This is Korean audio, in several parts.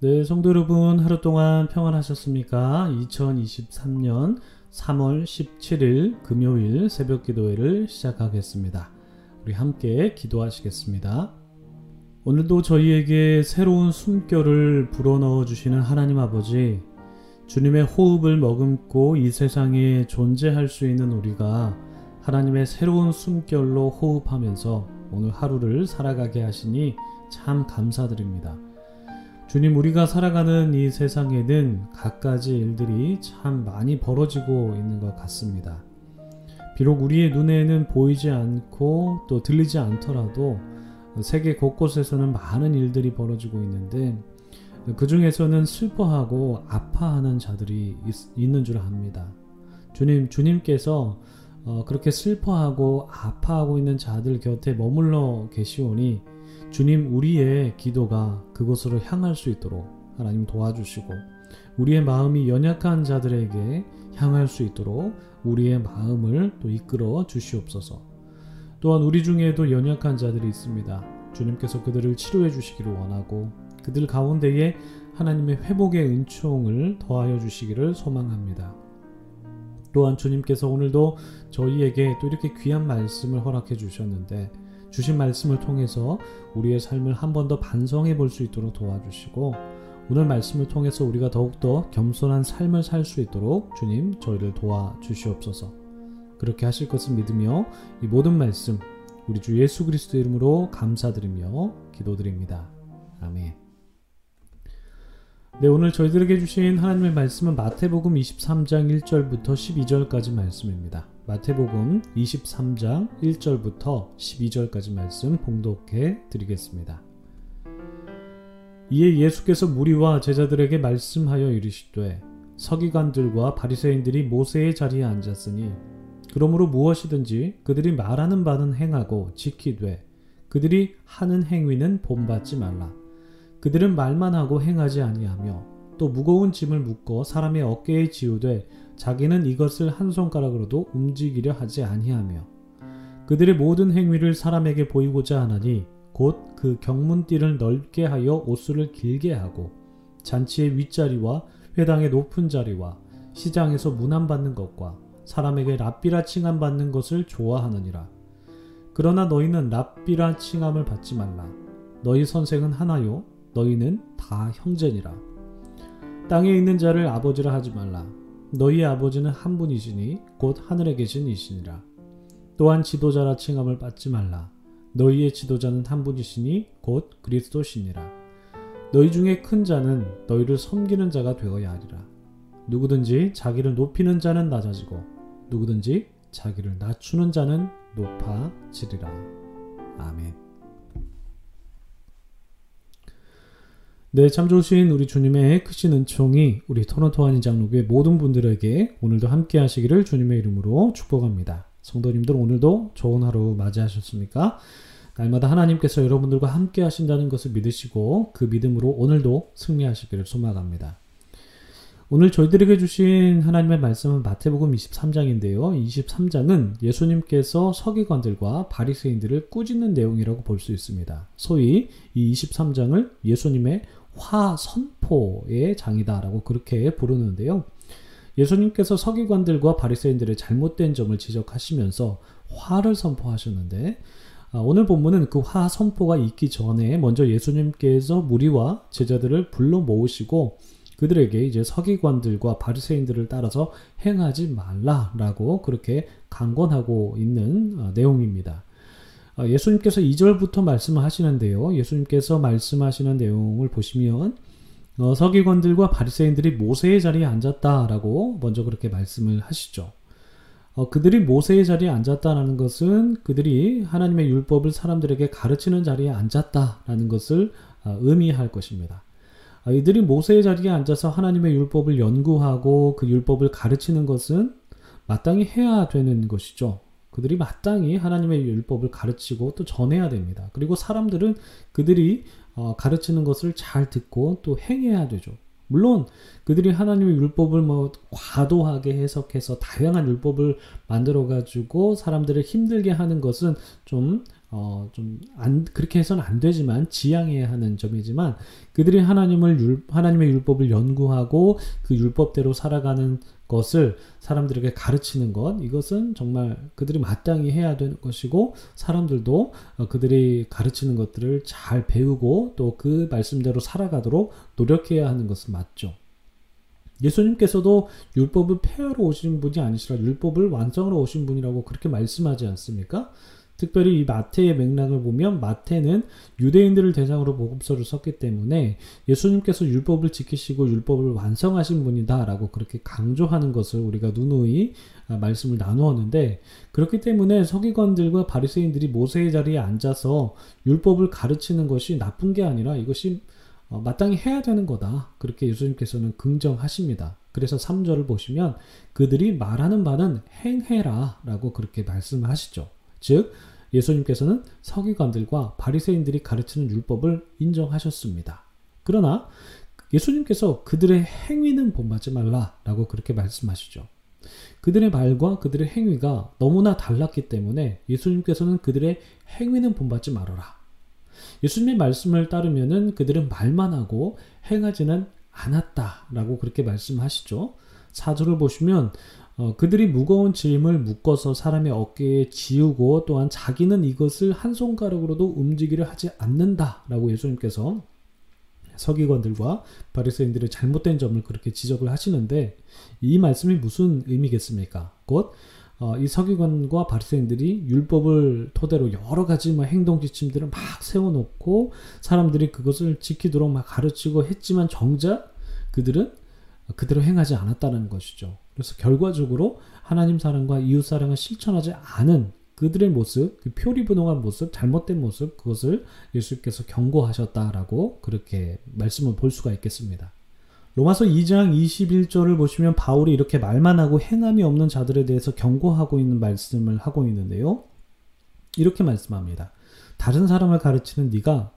네, 성도 여러분, 하루 동안 평안하셨습니까? 2023년 3월 17일 금요일 새벽 기도회를 시작하겠습니다. 우리 함께 기도하시겠습니다. 오늘도 저희에게 새로운 숨결을 불어넣어 주시는 하나님 아버지, 주님의 호흡을 머금고 이 세상에 존재할 수 있는 우리가 하나님의 새로운 숨결로 호흡하면서 오늘 하루를 살아가게 하시니 참 감사드립니다. 주님, 우리가 살아가는 이 세상에는 갖가지 일들이 참 많이 벌어지고 있는 것 같습니다. 비록 우리의 눈에는 보이지 않고 또 들리지 않더라도 세계 곳곳에서는 많은 일들이 벌어지고 있는데 그 중에서는 슬퍼하고 아파하는 자들이 있, 는줄 압니다. 주님, 주님께서 어, 그렇게 슬퍼하고 아파하고 있는 자들 곁에 머물러 계시오니 주님 우리의 기도가 그곳으로 향할 수 있도록 하나님 도와주시고 우리의 마음이 연약한 자들에게 향할 수 있도록 우리의 마음을 또 이끌어 주시옵소서. 또한 우리 중에도 연약한 자들이 있습니다. 주님께서 그들을 치료해 주시기를 원하고 그들 가운데에 하나님의 회복의 은총을 더하여 주시기를 소망합니다. 또한 주님께서 오늘도 저희에게 또 이렇게 귀한 말씀을 허락해 주셨는데 주신 말씀을 통해서 우리의 삶을 한 번 더 반성해 볼 수 있도록 도와주시고 오늘 말씀을 통해서 우리가 더욱더 겸손한 삶을 살 수 있도록 주님 저희를 도와주시옵소서. 그렇게 하실 것을 믿으며 이 모든 말씀 우리 주 예수 그리스도 이름으로 감사드리며 기도드립니다. 아멘. 네, 오늘 저희들에게 주신 하나님의 말씀은 마태복음 23장 1절부터 12절까지 말씀입니다. 마태복음 23장 1절부터 12절까지 말씀 봉독해 드리겠습니다. 이에 예수께서 무리와 제자들에게 말씀하여 이르시되 서기관들과 바리새인들이 모세의 자리에 앉았으니 그러므로 무엇이든지 그들이 말하는 바는 행하고 지키되 그들이 하는 행위는 본받지 말라 그들은 말만 하고 행하지 아니하며 또 무거운 짐을 묶어 사람의 어깨에 지우되 자기는 이것을 한 손가락으로도 움직이려 하지 아니하며 그들의 모든 행위를 사람에게 보이고자 하나니 곧 그 경문띠를 넓게 하여 옷수를 길게 하고 잔치의 윗자리와 회당의 높은 자리와 시장에서 문안받는 것과 사람에게 랍비라 칭함 받는 것을 좋아하느니라. 그러나 너희는 랍비라 칭함을 받지 말라. 너희 선생은 하나요. 너희는 다 형제니라. 땅에 있는 자를 아버지라 하지 말라. 너희의 아버지는 한 분이시니 곧 하늘에 계신 이시니라. 또한 지도자라 칭함을 받지 말라. 너희의 지도자는 한 분이시니 곧 그리스도시니라. 너희 중에 큰 자는 너희를 섬기는 자가 되어야 하리라. 누구든지 자기를 높이는 자는 낮아지고 누구든지 자기를 낮추는 자는 높아지리라. 아멘. 네, 참 좋으신 우리 주님의 크신 은총이 우리 토론토 한인 장로교의 모든 분들에게 오늘도 함께 하시기를 주님의 이름으로 축복합니다. 성도님들 오늘도 좋은 하루 맞이하셨습니까? 날마다 하나님께서 여러분들과 함께 하신다는 것을 믿으시고 그 믿음으로 오늘도 승리하시기를 소망합니다. 오늘 저희들에게 주신 하나님의 말씀은 마태복음 23장인데요. 23장은 예수님께서 서기관들과 바리새인들을 꾸짖는 내용이라고 볼 수 있습니다. 소위 이 23장을 예수님의 화선포의 장이다라고 그렇게 부르는데요. 예수님께서 서기관들과 바리새인들의 잘못된 점을 지적하시면서 화를 선포하셨는데 아, 오늘 본문은 그 화 선포가 있기 전에 먼저 예수님께서 무리와 제자들을 불러 모으시고 그들에게 이제 서기관들과 바리새인들을 따라서 행하지 말라라고 그렇게 강권하고 있는 아, 내용입니다. 아, 예수님께서 2절부터 말씀을 하시는데요. 예수님께서 말씀하시는 내용을 보시면 어, 서기관들과 바리새인들이 모세의 자리에 앉았다라고 먼저 그렇게 말씀을 하시죠. 어, 그들이 모세의 자리에 앉았다라는 것은 그들이 하나님의 율법을 사람들에게 가르치는 자리에 앉았다라는 것을 어, 의미할 것입니다. 어, 이들이 모세의 자리에 앉아서 하나님의 율법을 연구하고 그 율법을 가르치는 것은 마땅히 해야 되는 것이죠. 그들이 마땅히 하나님의 율법을 가르치고 또 전해야 됩니다. 그리고 사람들은 그들이 어, 가르치는 것을 잘 듣고 또 행해야 되죠. 물론 그들이 하나님의 율법을 뭐 과도하게 해석해서 다양한 율법을 만들어 가지고 사람들을 힘들게 하는 것은 좀 어, 좀, 안, 그렇게 해서는 안 되지만, 지양해야 하는 점이지만, 그들이 하나님을, 율, 하나님의 율법을 연구하고, 그 율법대로 살아가는 것을 사람들에게 가르치는 것, 이것은 정말 그들이 마땅히 해야 되는 것이고, 사람들도 어, 그들이 가르치는 것들을 잘 배우고, 또 그 말씀대로 살아가도록 노력해야 하는 것은 맞죠. 예수님께서도 율법을 폐하러 오신 분이 아니시라 율법을 완성하러 오신 분이라고 그렇게 말씀하지 않습니까? 특별히 이 마태의 맥락을 보면 마태는 유대인들을 대상으로 복음서를 썼기 때문에 예수님께서 율법을 지키시고 율법을 완성하신 분이다라고 그렇게 강조하는 것을 우리가 누누이 아, 말씀을 나누었는데 그렇기 때문에 서기관들과 바리새인들이 모세의 자리에 앉아서 율법을 가르치는 것이 나쁜 게 아니라 이것이 어, 마땅히 해야 되는 거다. 그렇게 예수님께서는 긍정하십니다. 그래서 3절을 보시면 그들이 말하는 바는 행해라 라고 그렇게 말씀하시죠. 즉 예수님께서는 서기관들과 바리새인들이 가르치는 율법을 인정하셨습니다. 그러나 예수님께서 그들의 행위는 본받지 말라라고 그렇게 말씀하시죠. 그들의 말과 그들의 행위가 너무나 달랐기 때문에 예수님께서는 그들의 행위는 본받지 말아라. 예수님의 말씀을 따르면은 그들은 말만 하고 행하지는 않았다라고 그렇게 말씀하시죠. 사절을 보시면 어, 그들이 무거운 짐을 묶어서 사람의 어깨에 지우고 또한 자기는 이것을 한 손가락으로도 움직이려 하지 않는다라고 예수님께서 서기관들과 바리새인들의 잘못된 점을 그렇게 지적을 하시는데 이 말씀이 무슨 의미겠습니까? 곧이 어, 서기관과 바리새인들이 율법을 토대로 여러 가지 뭐 행동 지침들을 막 세워놓고 사람들이 그것을 지키도록 막 가르치고 했지만 정작 그들은 그대로 행하지 않았다는 것이죠. 그래서 결과적으로 하나님 사랑과 이웃 사랑을 실천하지 않은 그들의 모습, 그 표리부동한 모습, 잘못된 모습, 그것을 예수께서 경고하셨다라고 그렇게 말씀을 볼 수가 있겠습니다. 로마서 2장 21절을 보시면 바울이 이렇게 말만 하고 행함이 없는 자들에 대해서 경고하고 있는 말씀을 하고 있는데요. 이렇게 말씀합니다. 다른 사람을 가르치는 네가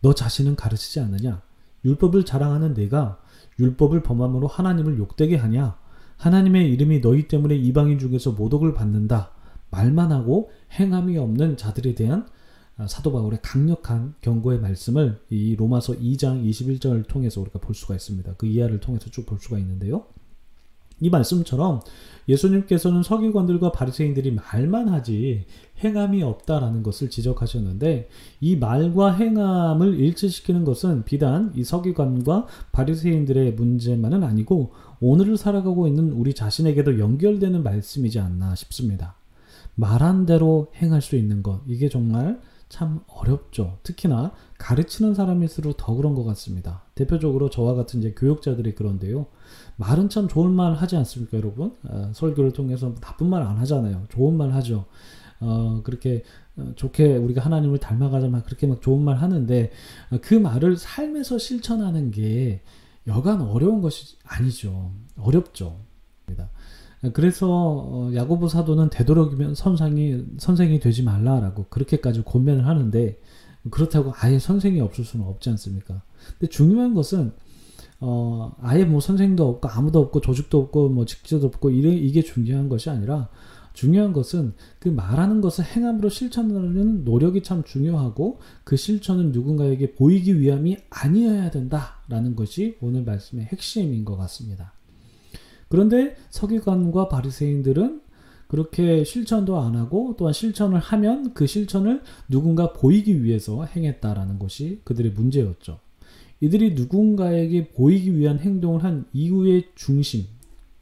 너 자신은 가르치지 않느냐? 율법을 자랑하는 네가 율법을 범함으로 하나님을 욕되게 하냐? 하나님의 이름이 너희 때문에 이방인 중에서 모독을 받는다. 말만 하고 행함이 없는 자들에 대한 아, 사도 바울의 강력한 경고의 말씀을 이 로마서 2장 21절을 통해서 우리가 볼 수가 있습니다. 그 이하를 통해서 쭉 볼 수가 있는데요. 이 말씀처럼 예수님께서는 서기관들과 바리새인들이 말만 하지 행함이 없다라는 것을 지적하셨는데 이 말과 행함을 일치시키는 것은 비단 이 서기관과 바리새인들의 문제만은 아니고 오늘을 살아가고 있는 우리 자신에게도 연결되는 말씀이지 않나 싶습니다. 말한 대로 행할 수 있는 것 이게 정말 참 어렵죠. 특히나 가르치는 사람일수록 더 그런 것 같습니다. 대표적으로 저와 같은 이제 교육자들이 그런데요. 말은 참 좋은 말 하지 않습니까, 여러분? 어, 설교를 통해서 나쁜 말 안 하잖아요. 좋은 말 하죠. 어, 그렇게 어, 좋게 우리가 하나님을 닮아가자 막 그렇게 막 좋은 말 하는데 어, 그 말을 삶에서 실천하는 게 여간 어려운 것이 아니죠. 어렵죠. 그래서 어, 야고보 사도는 되도록이면 선상이 선생이 되지 말라라고 그렇게까지 권면을 하는데 그렇다고 아예 선생이 없을 수는 없지 않습니까? 근데 중요한 것은 어 아예 뭐 선생도 없고 아무도 없고 조직도 없고 뭐 직제도 없고 이래 이게 중요한 것이 아니라 중요한 것은 그 말하는 것을 행함으로 실천하는 노력이 참 중요하고 그 실천은 누군가에게 보이기 위함이 아니어야 된다라는 것이 오늘 말씀의 핵심인 것 같습니다. 그런데 서기관과 바리새인들은 그렇게 실천도 안 하고 또한 실천을 하면 그 실천을 누군가 보이기 위해서 행했다라는 것이 그들의 문제였죠. 이들이 누군가에게 보이기 위한 행동을 한 이후의 중심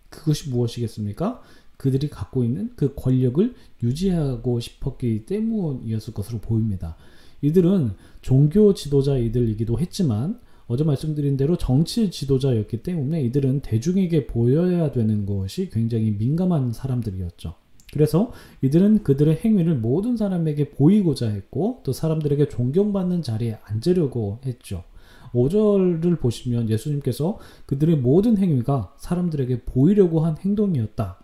그것이 무엇이겠습니까? 그들이 갖고 있는 그 권력을 유지하고 싶었기 때문이었을 것으로 보입니다. 이들은 종교 지도자이들이기도 했지만 어제 말씀드린 대로 정치 지도자였기 때문에 이들은 대중에게 보여야 되는 것이 굉장히 민감한 사람들이었죠. 그래서 이들은 그들의 행위를 모든 사람에게 보이고자 했고 또 사람들에게 존경받는 자리에 앉으려고 했죠. 5절을 보시면 예수님께서 그들의 모든 행위가 사람들에게 보이려고 한 행동이었다.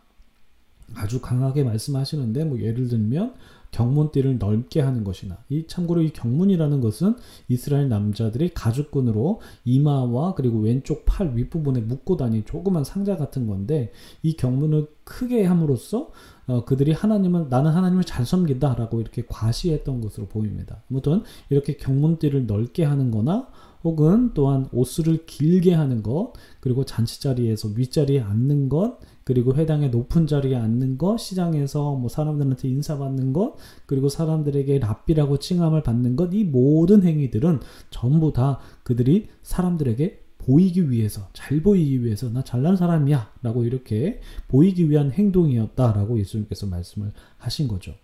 아주 강하게 말씀하시는데 뭐 예를 들면 경문띠를 넓게 하는 것이나 이 참고로 이 경문이라는 것은 이스라엘 남자들이 가죽끈으로 이마와 그리고 왼쪽 팔 윗부분에 묶고 다니는 조그만 상자 같은 건데 이 경문을 크게 함으로써 어, 그들이 하나님은 나는 하나님을 잘 섬긴다라고 이렇게 과시했던 것으로 보입니다. 아무튼 이렇게 경문띠를 넓게 하는 거나 혹은 또한 옷을 길게 하는 것, 그리고 잔치 자리에서 윗자리에 앉는 것, 그리고 회당의 높은 자리에 앉는 것, 시장에서 뭐 사람들한테 인사받는 것, 그리고 사람들에게 랍비라고 칭함을 받는 것, 이 모든 행위들은 전부 다 그들이 사람들에게 보이기 위해서, 잘 보이기 위해서, 나 잘난 사람이야. 라고 이렇게 보이기 위한 행동이었다 라고 예수님께서 말씀을 하신 거죠.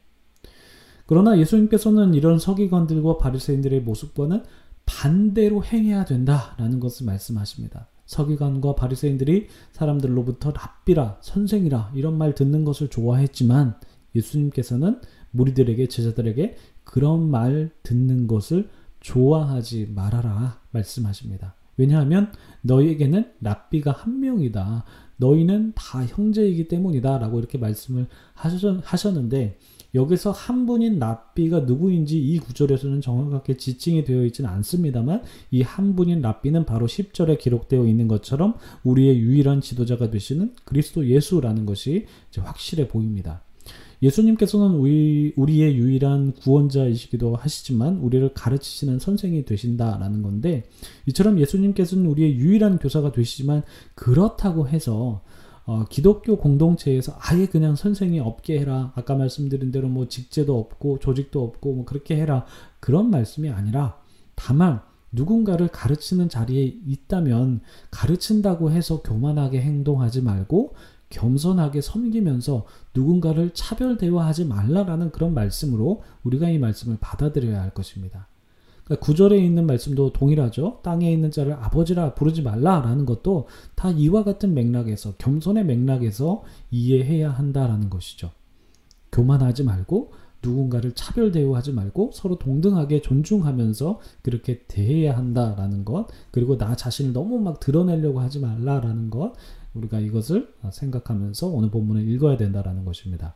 그러나 예수님께서는 이런 서기관들과 바리새인들의 모습과는 반대로 행해야 된다라는 것을 말씀하십니다. 서기관과 바리새인들이 사람들로부터 랍비라 선생이라 이런 말 듣는 것을 좋아했지만 예수님께서는 무리들에게 제자들에게 그런 말 듣는 것을 좋아하지 말아라 말씀하십니다. 왜냐하면 너희에게는 랍비가 한 명이다. 너희는 다 형제이기 때문이다 라고 이렇게 말씀을 하셨는데 여기서 한 분인 랍비가 누구인지 이 구절에서는 정확하게 지칭이 되어 있지는 않습니다만 이 한 분인 랍비는 바로 10절에 기록되어 있는 것처럼 우리의 유일한 지도자가 되시는 그리스도 예수라는 것이 확실해 보입니다. 예수님께서는 우리, 우리의 유일한 구원자이시기도 하시지만 우리를 가르치시는 선생이 되신다라는 건데 이처럼 예수님께서는 우리의 유일한 교사가 되시지만 그렇다고 해서 어, 기독교 공동체에서 아예 그냥 선생이 없게 해라. 아까 말씀드린 대로 뭐 직제도 없고 조직도 없고 뭐 그렇게 해라. 그런 말씀이 아니라 다만 누군가를 가르치는 자리에 있다면 가르친다고 해서 교만하게 행동하지 말고 겸손하게 섬기면서 누군가를 차별 대화하지 말라라는 그런 말씀으로 우리가 이 말씀을 받아들여야 할 것입니다. 그러니까 구절에 있는 말씀도 동일하죠. 땅에 있는 자를 아버지라 부르지 말라라는 것도 다 이와 같은 맥락에서 겸손의 맥락에서 이해해야 한다라는 것이죠. 교만하지 말고 누군가를 차별 대우하지 말고 서로 동등하게 존중하면서 그렇게 대해야 한다라는 것 그리고 나 자신을 너무 막 드러내려고 하지 말라라는 것 우리가 이것을 생각하면서 오늘 본문을 읽어야 된다라는 것입니다.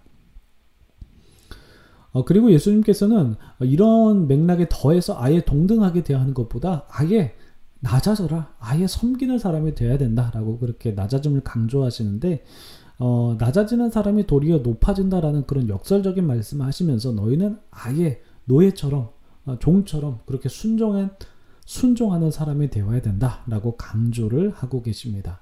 어, 그리고 예수님께서는 이런 맥락에 더해서 아예 동등하게 대하는 것보다 아예 낮아져라. 아예 섬기는 사람이 돼야 된다라고 그렇게 낮아짐을 강조하시는데 어, 낮아지는 사람이 도리어 높아진다라는 그런 역설적인 말씀을 하시면서 너희는 아예 노예처럼 어, 종처럼 그렇게 순종한 순종하는 사람이 되어야 된다라고 강조를 하고 계십니다.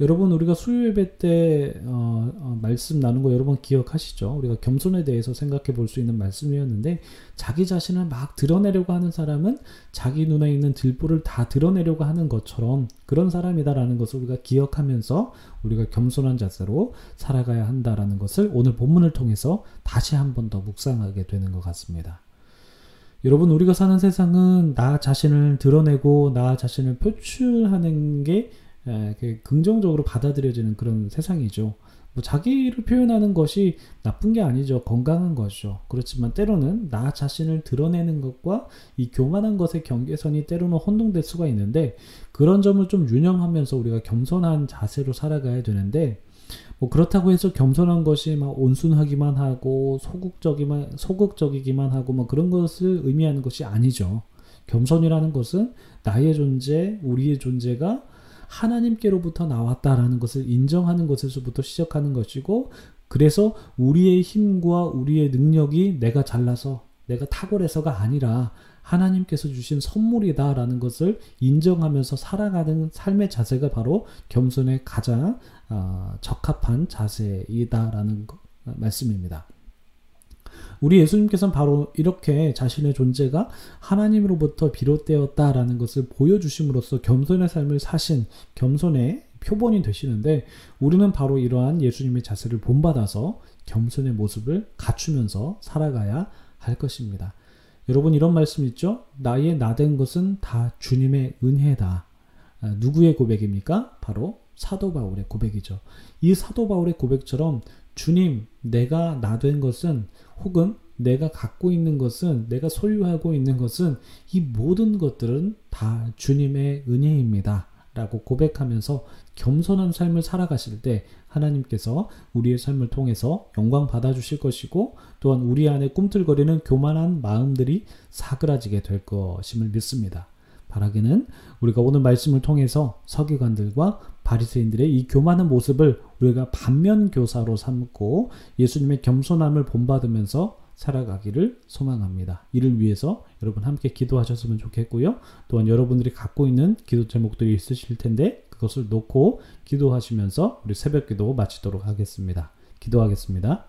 여러분 우리가 수요 예배 때 어, 어, 말씀 나눈 거 여러분 기억하시죠? 우리가 겸손에 대해서 생각해 볼 수 있는 말씀이었는데 자기 자신을 막 드러내려고 하는 사람은 자기 눈에 있는 들보를 다 드러내려고 하는 것처럼 그런 사람이다라는 것을 우리가 기억하면서 우리가 겸손한 자세로 살아가야 한다라는 것을 오늘 본문을 통해서 다시 한 번 더 묵상하게 되는 것 같습니다. 여러분 우리가 사는 세상은 나 자신을 드러내고 나 자신을 표출하는 게 예, 그 긍정적으로 받아들여지는 그런 세상이죠. 뭐 자기를 표현하는 것이 나쁜 게 아니죠. 건강한 것이죠. 그렇지만 때로는 나 자신을 드러내는 것과 이 교만한 것의 경계선이 때로는 혼동될 수가 있는데 그런 점을 좀 유념하면서 우리가 겸손한 자세로 살아가야 되는데 뭐 그렇다고 해서 겸손한 것이 막 온순하기만 하고 소극적이만 소극적이기만 하고 뭐 그런 것을 의미하는 것이 아니죠. 겸손이라는 것은 나의 존재, 우리의 존재가 하나님께로부터 나왔다라는 것을 인정하는 것에서부터 시작하는 것이고 그래서 우리의 힘과 우리의 능력이 내가 잘나서 내가 탁월해서가 아니라 하나님께서 주신 선물이다라는 것을 인정하면서 살아가는 삶의 자세가 바로 겸손의 가장 어, 적합한 자세이다라는 거, 어, 말씀입니다. 우리 예수님께서는 바로 이렇게 자신의 존재가 하나님으로부터 비롯되었다라는 것을 보여주심으로써 겸손의 삶을 사신 겸손의 표본이 되시는데 우리는 바로 이러한 예수님의 자세를 본받아서 겸손의 모습을 갖추면서 살아가야 할 것입니다. 여러분 이런 말씀 있죠? 나의 나된 것은 다 주님의 은혜다. 아, 누구의 고백입니까? 바로 사도 바울의 고백이죠. 이 사도 바울의 고백처럼 주님, 내가 나 된 것은 혹은 내가 갖고 있는 것은 내가 소유하고 있는 것은 이 모든 것들은 다 주님의 은혜입니다. 라고 고백하면서 겸손한 삶을 살아가실 때 하나님께서 우리의 삶을 통해서 영광 받아주실 것이고 또한 우리 안에 꿈틀거리는 교만한 마음들이 사그라지게 될 것임을 믿습니다. 바라기는 우리가 오늘 말씀을 통해서 서기관들과 바리새인들의 이 교만한 모습을 우리가 반면 교사로 삼고 예수님의 겸손함을 본받으면서 살아가기를 소망합니다. 이를 위해서 여러분 함께 기도하셨으면 좋겠고요. 또한 여러분들이 갖고 있는 기도 제목들이 있으실 텐데 그것을 놓고 기도하시면서 우리 새벽 기도 마치도록 하겠습니다. 기도하겠습니다.